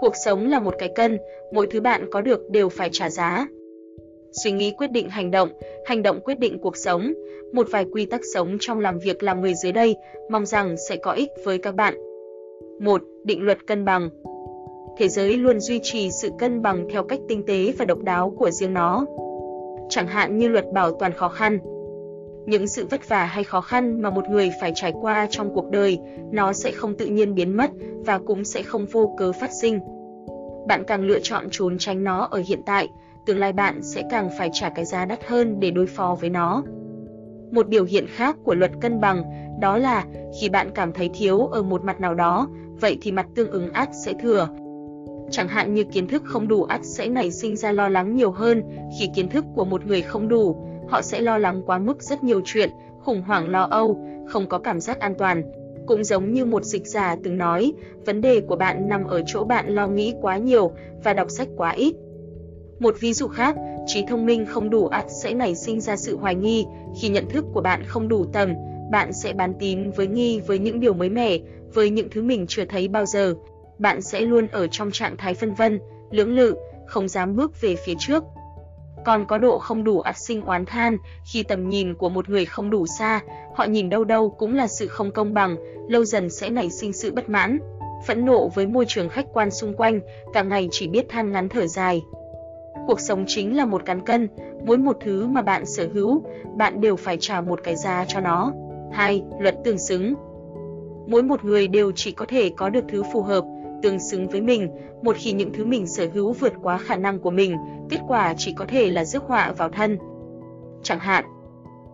Cuộc sống là một cái cân, mỗi thứ bạn có được đều phải trả giá. Suy nghĩ quyết định hành động, hành động quyết định cuộc sống. Một vài quy tắc sống trong làm việc làm người dưới đây, mong rằng sẽ có ích với các bạn. 1. Định luật cân bằng. Thế giới luôn duy trì sự cân bằng theo cách tinh tế và độc đáo của riêng nó. Chẳng hạn như luật bảo toàn khó khăn. Những sự vất vả hay khó khăn mà một người phải trải qua trong cuộc đời, nó sẽ không tự nhiên biến mất và cũng sẽ không vô cớ phát sinh. Bạn càng lựa chọn trốn tránh nó ở hiện tại, tương lai bạn sẽ càng phải trả cái giá đắt hơn để đối phó với nó. Một biểu hiện khác của luật cân bằng đó là khi bạn cảm thấy thiếu ở một mặt nào đó, vậy thì mặt tương ứng ắt sẽ thừa. Chẳng hạn như kiến thức không đủ ắt sẽ nảy sinh ra lo lắng nhiều hơn, khi kiến thức của một người không đủ, họ sẽ lo lắng quá mức rất nhiều chuyện, khủng hoảng lo âu, không có cảm giác an toàn. Cũng giống như một dịch giả từng nói, vấn đề của bạn nằm ở chỗ bạn lo nghĩ quá nhiều và đọc sách quá ít. Một ví dụ khác, trí thông minh không đủ ắt sẽ nảy sinh ra sự hoài nghi, khi nhận thức của bạn không đủ tầm, bạn sẽ bán tín với nghi với những điều mới mẻ, với những thứ mình chưa thấy bao giờ. Bạn sẽ luôn ở trong trạng thái phân vân, lưỡng lự, không dám bước về phía trước. Còn có độ không đủ ắt sinh oán than, khi tầm nhìn của một người không đủ xa, họ nhìn đâu đâu cũng là sự không công bằng, lâu dần sẽ nảy sinh sự bất mãn, phẫn nộ với môi trường khách quan xung quanh, cả ngày chỉ biết than ngắn thở dài. Cuộc sống chính là một cán cân, mỗi một thứ mà bạn sở hữu, bạn đều phải trả một cái giá cho nó. 2. Luật tương xứng Mỗi một người đều chỉ có thể có được thứ phù hợp, tương xứng với mình, một khi những thứ mình sở hữu vượt quá khả năng của mình, kết quả chỉ có thể là rước họa vào thân. Chẳng hạn,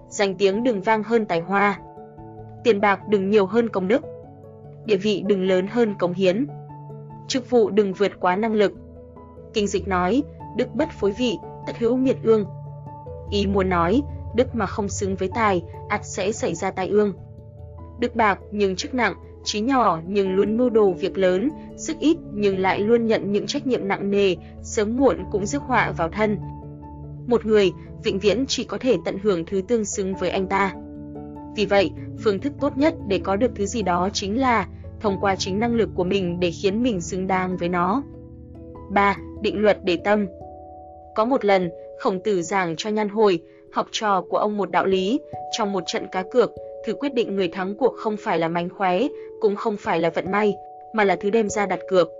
danh tiếng đừng vang hơn tài hoa, tiền bạc đừng nhiều hơn công đức, địa vị đừng lớn hơn cống hiến, chức vụ đừng vượt quá năng lực. Kinh dịch nói, đức bất phối vị, tất hữu miệt ương. Ý muốn nói, đức mà không xứng với tài, ắt sẽ xảy ra tai ương. Đức bạc nhưng chức nặng, trí nhỏ nhưng luôn mưu đồ việc lớn, sức ít nhưng lại luôn nhận những trách nhiệm nặng nề, sớm muộn cũng rước họa vào thân. Một người vĩnh viễn chỉ có thể tận hưởng thứ tương xứng với anh ta. Vì vậy, phương thức tốt nhất để có được thứ gì đó chính là thông qua chính năng lực của mình để khiến mình xứng đáng với nó. 3. Định luật để tâm Có một lần, khổng tử giảng cho nhan hồi, học trò của ông một đạo lý, trong một trận cá cược, thứ quyết định người thắng cuộc không phải là mánh khóe, cũng không phải là vận may, mà là thứ đem ra đặt cược.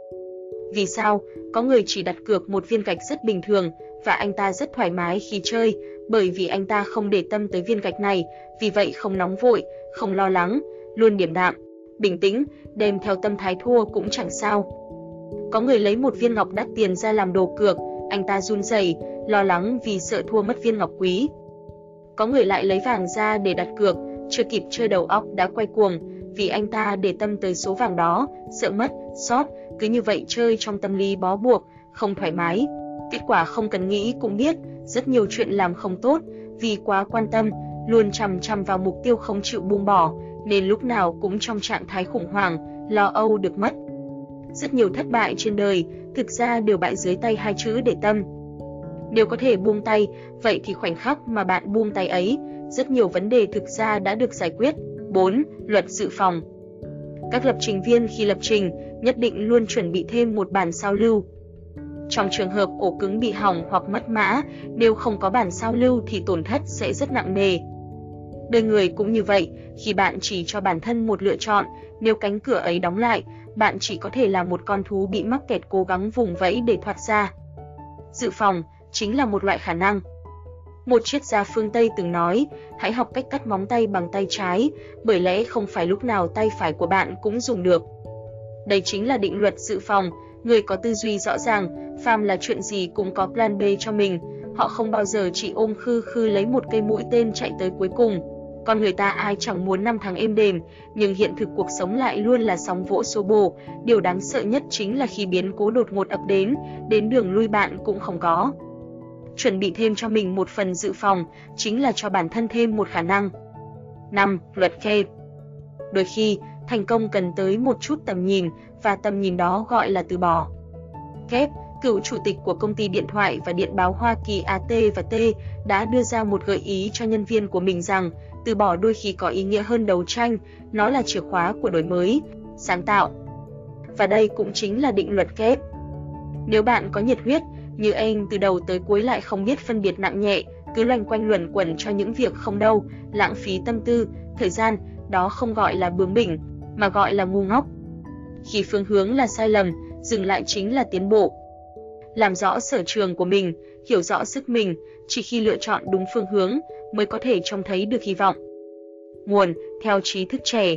Vì sao? Có người chỉ đặt cược một viên gạch rất bình thường và anh ta rất thoải mái khi chơi, bởi vì anh ta không để tâm tới viên gạch này, vì vậy không nóng vội, không lo lắng, luôn điềm đạm, bình tĩnh, đem theo tâm thái thua cũng chẳng sao. Có người lấy một viên ngọc đắt tiền ra làm đồ cược, anh ta run rẩy, lo lắng vì sợ thua mất viên ngọc quý. Có người lại lấy vàng ra để đặt cược, chưa kịp chơi đầu óc đã quay cuồng, vì anh ta để tâm tới số vàng đó, sợ mất, sót, cứ như vậy chơi trong tâm lý bó buộc, không thoải mái. Kết quả không cần nghĩ cũng biết, rất nhiều chuyện làm không tốt, vì quá quan tâm, luôn chằm chằm vào mục tiêu không chịu buông bỏ, nên lúc nào cũng trong trạng thái khủng hoảng, lo âu được mất. Rất nhiều thất bại trên đời, thực ra đều bại dưới tay hai chữ để tâm đều có thể buông tay, vậy thì khoảnh khắc mà bạn buông tay ấy, rất nhiều vấn đề thực ra đã được giải quyết. 4. Luật dự phòng Các lập trình viên khi lập trình nhất định luôn chuẩn bị thêm một bản sao lưu. Trong trường hợp ổ cứng bị hỏng hoặc mất mã, nếu không có bản sao lưu thì tổn thất sẽ rất nặng nề. Đời người cũng như vậy, khi bạn chỉ cho bản thân một lựa chọn, nếu cánh cửa ấy đóng lại, bạn chỉ có thể là một con thú bị mắc kẹt cố gắng vùng vẫy để thoát ra. Dự phòng chính là một loại khả năng. Một triết gia phương Tây từng nói, hãy học cách cắt móng tay bằng tay trái, bởi lẽ không phải lúc nào tay phải của bạn cũng dùng được. Đây chính là định luật dự phòng, người có tư duy rõ ràng, phàm là chuyện gì cũng có plan B cho mình, họ không bao giờ chỉ ôm khư khư lấy một cây mũi tên chạy tới cuối cùng. Con người ta ai chẳng muốn năm tháng êm đềm, nhưng hiện thực cuộc sống lại luôn là sóng vỗ xô bồ, điều đáng sợ nhất chính là khi biến cố đột ngột ập đến, đến đường lui bạn cũng không có chuẩn bị thêm cho mình một phần dự phòng, chính là cho bản thân thêm một khả năng. 5. Luật kê Đôi khi, thành công cần tới một chút tầm nhìn, và tầm nhìn đó gọi là từ bỏ. Kép, cựu chủ tịch của công ty điện thoại và điện báo Hoa Kỳ AT và T, đã đưa ra một gợi ý cho nhân viên của mình rằng từ bỏ đôi khi có ý nghĩa hơn đấu tranh, nó là chìa khóa của đổi mới, sáng tạo. Và đây cũng chính là định luật kép. Nếu bạn có nhiệt huyết, như anh từ đầu tới cuối lại không biết phân biệt nặng nhẹ, cứ loanh quanh luẩn quẩn cho những việc không đâu, lãng phí tâm tư, thời gian, đó không gọi là bướng bỉnh, mà gọi là ngu ngốc. Khi phương hướng là sai lầm, dừng lại chính là tiến bộ. Làm rõ sở trường của mình, hiểu rõ sức mình, chỉ khi lựa chọn đúng phương hướng mới có thể trông thấy được hy vọng. Nguồn theo trí thức trẻ